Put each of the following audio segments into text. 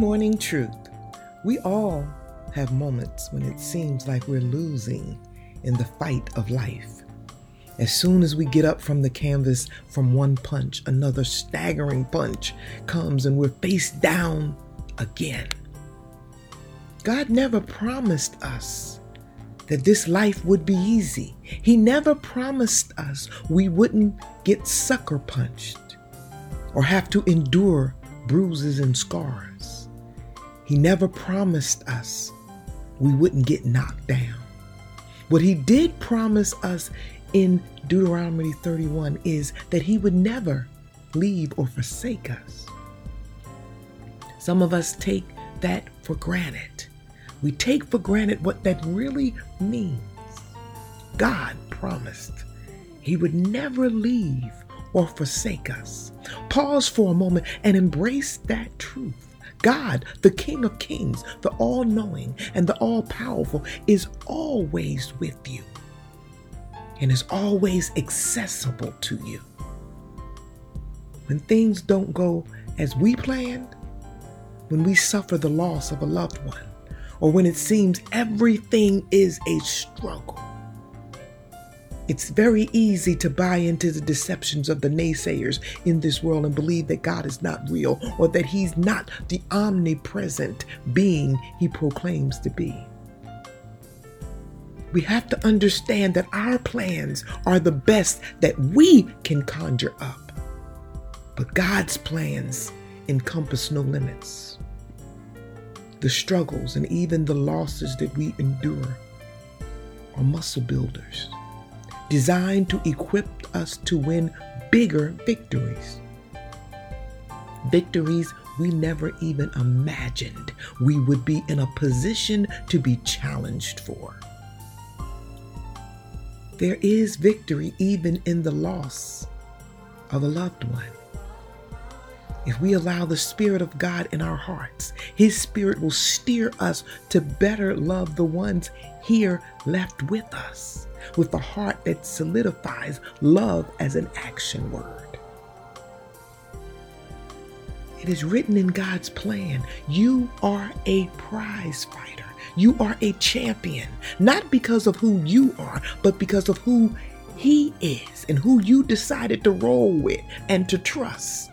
morning truth. We all have moments when it seems like we're losing in the fight of life. As soon as we get up from the canvas from one punch, another staggering punch comes and we're face down again. God never promised us that this life would be easy. He never promised us we wouldn't get sucker punched or have to endure bruises and scars. He never promised us we wouldn't get knocked down. What he did promise us in Deuteronomy 31 is that he would never leave or forsake us. Some of us take that for granted. We take for granted what that really means. God promised he would never leave or forsake us. Pause for a moment and embrace that truth. God, the King of Kings, the all knowing and the all powerful, is always with you and is always accessible to you. When things don't go as we planned, when we suffer the loss of a loved one, or when it seems everything is a struggle, it's very easy to buy into the deceptions of the naysayers in this world and believe that God is not real or that He's not the omnipresent being He proclaims to be. We have to understand that our plans are the best that we can conjure up, but God's plans encompass no limits. The struggles and even the losses that we endure are muscle builders designed to equip us to win bigger victories. Victories we never even imagined we would be in a position to be challenged for. There is victory even in the loss of a loved one. If we allow the Spirit of God in our hearts, His Spirit will steer us to better love the ones here left with us with a heart that solidifies love as an action word. It is written in God's plan you are a prize fighter. You are a champion, not because of who you are, but because of who He is and who you decided to roll with and to trust.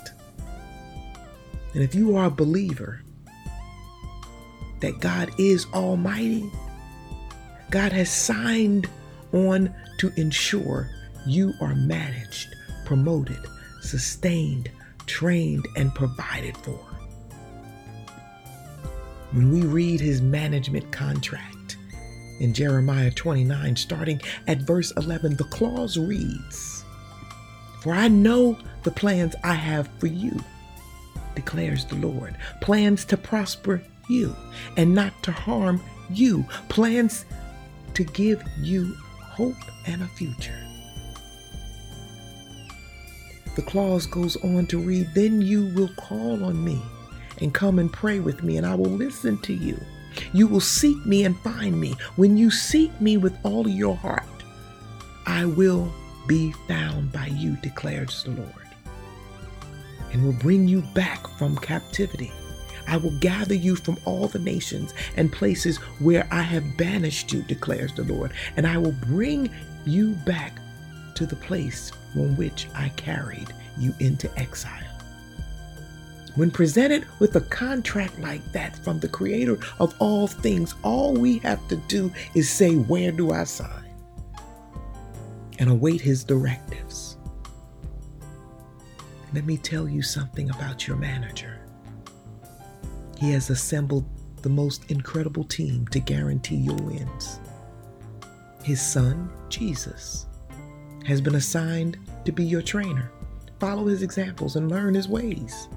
And if you are a believer that God is Almighty, God has signed on to ensure you are managed, promoted, sustained, trained, and provided for. When we read his management contract in Jeremiah 29, starting at verse 11, the clause reads, For I know the plans I have for you, declares the Lord plans to prosper you and not to harm you, plans to give you hope and a future. The clause goes on to read, Then you will call on me and come and pray with me, and I will listen to you. You will seek me and find me. When you seek me with all your heart, I will be found by you, declares the Lord, and will bring you back from captivity. I will gather you from all the nations and places where I have banished you, declares the Lord, and I will bring you back to the place from which I carried you into exile. When presented with a contract like that from the creator of all things, all we have to do is say, Where do I sign? and await his directives. Let me tell you something about your manager. He has assembled the most incredible team to guarantee your wins. His son, Jesus, has been assigned to be your trainer. Follow his examples and learn his ways.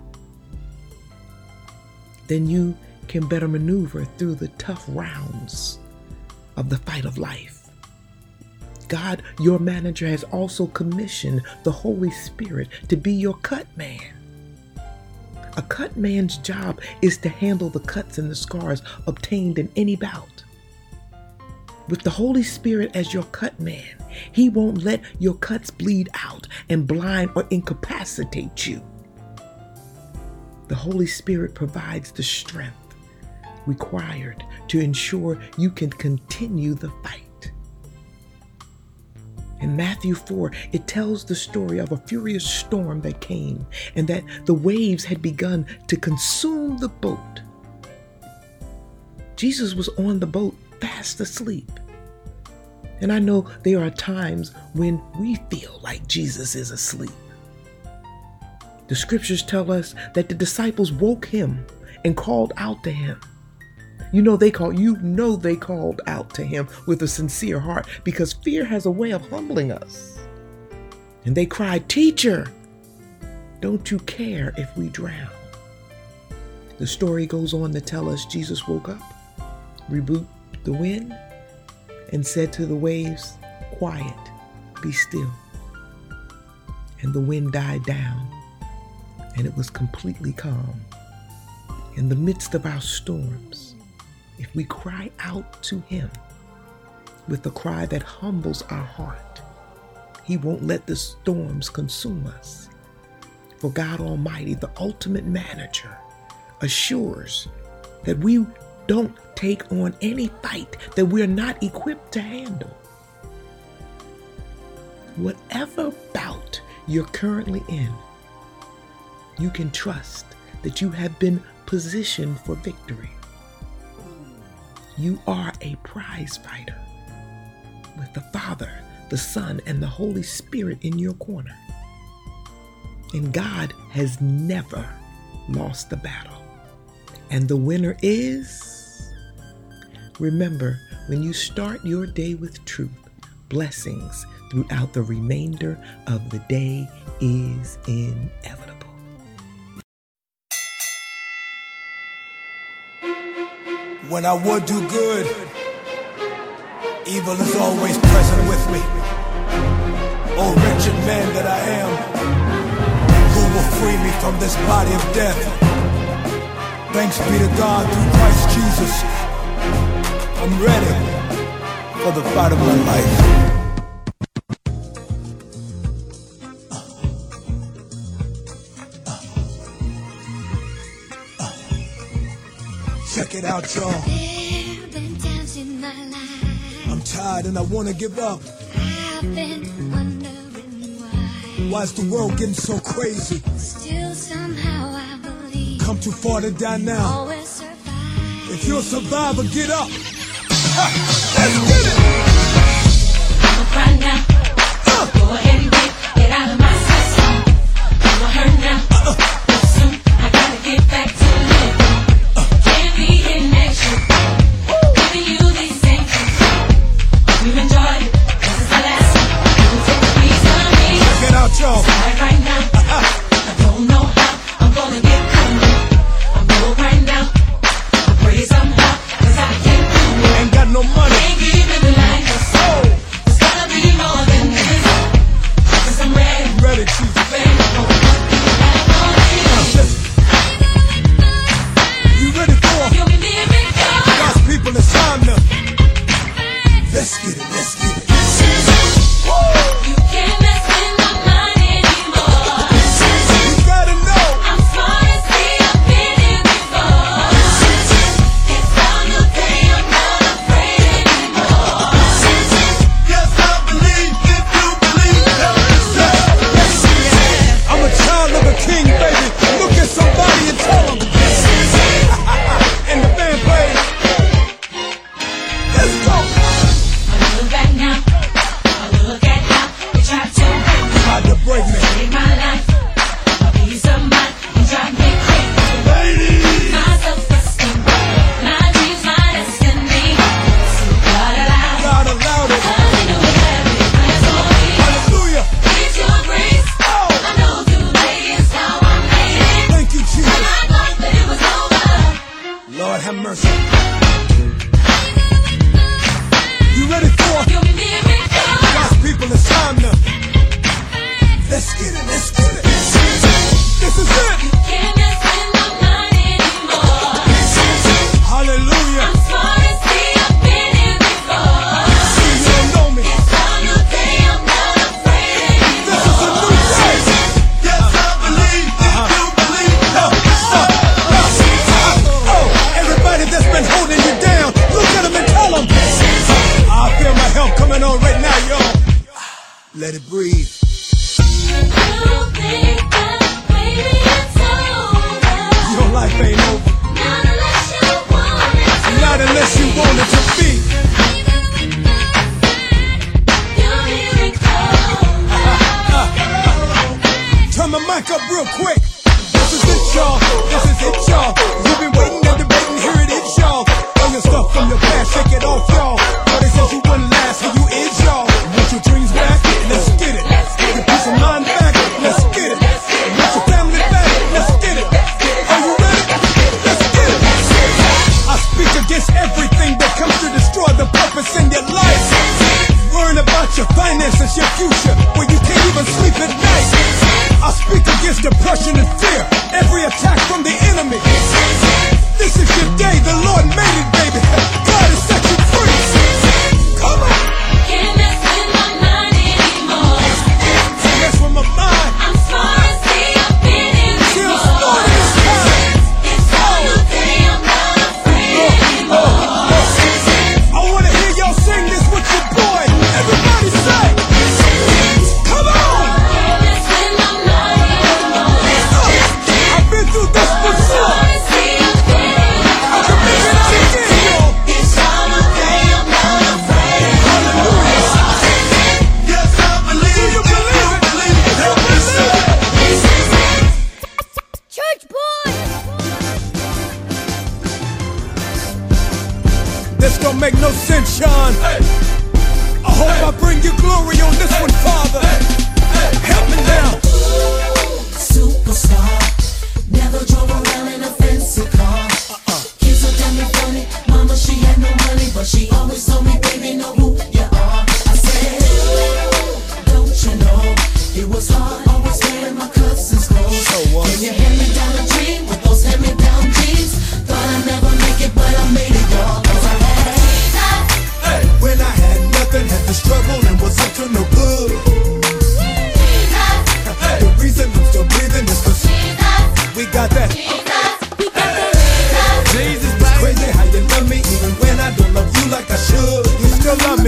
Then you can better maneuver through the tough rounds of the fight of life. God, your manager, has also commissioned the Holy Spirit to be your cut man a cut man's job is to handle the cuts and the scars obtained in any bout. With the Holy Spirit as your cut man, He won't let your cuts bleed out and blind or incapacitate you. The Holy Spirit provides the strength required to ensure you can continue the fight. In Matthew 4, it tells the story of a furious storm that came and that the waves had begun to consume the boat. Jesus was on the boat, fast asleep. And I know there are times when we feel like Jesus is asleep. The scriptures tell us that the disciples woke him and called out to him. You know they call you know they called out to him with a sincere heart because fear has a way of humbling us. And they cried, "Teacher, don't you care if we drown?" The story goes on to tell us Jesus woke up, rebuked the wind, and said to the waves, Quiet, be still. And the wind died down, and it was completely calm. In the midst of our storms, if we cry out to Him with a cry that humbles our heart, He won't let the storms consume us. For God Almighty, the ultimate manager, assures that we don't take on any fight that we're not equipped to handle. Whatever bout you're currently in, you can trust that you have been positioned for victory. You are a prize fighter with the Father, the Son, and the Holy Spirit in your corner. And God has never lost the battle. And the winner is. Remember, when you start your day with truth, blessings throughout the remainder of the day is inevitable. When I would do good, evil is always present with me. Oh, wretched man that I am, who will free me from this body of death? Thanks be to God through Christ Jesus. I'm ready for the fight of my life. It out, y'all. There been times in my life I'm tired and I wanna give up. I've been wondering why. Why's the world getting so crazy? Still somehow I believe Come too far to die now. If you're a survivor, get up. Ha! Let's get it. Right now, go ahead and get, get out of my system. I'm a hurt now. But soon Let's get it. Let's get it. let it breathe. Your life ain't over. Not unless you want it Not unless you want it to be. Turn mic up real quick. This is it, y'all. This is it, y'all. You've been waiting and debating. Here it is, y'all. Throw your stuff from your past, shake it off, y'all.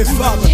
me fala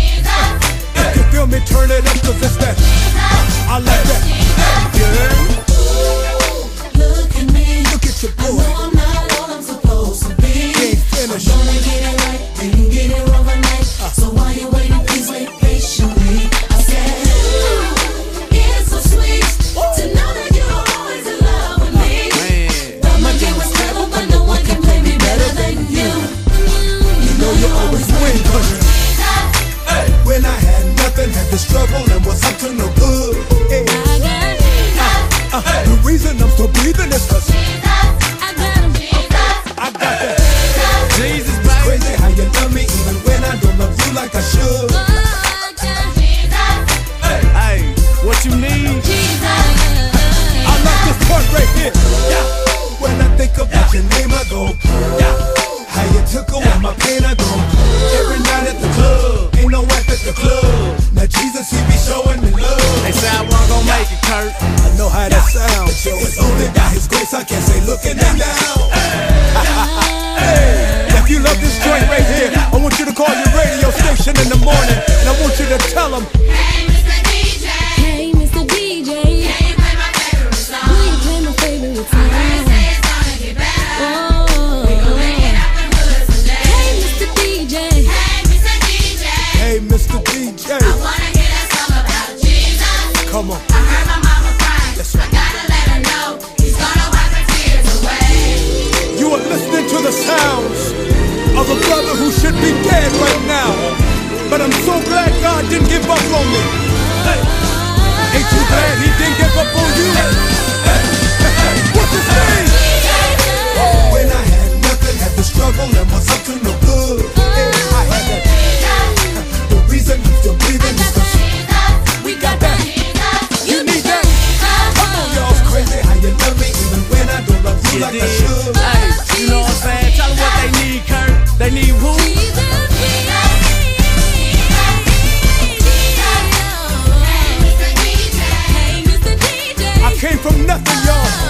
yo.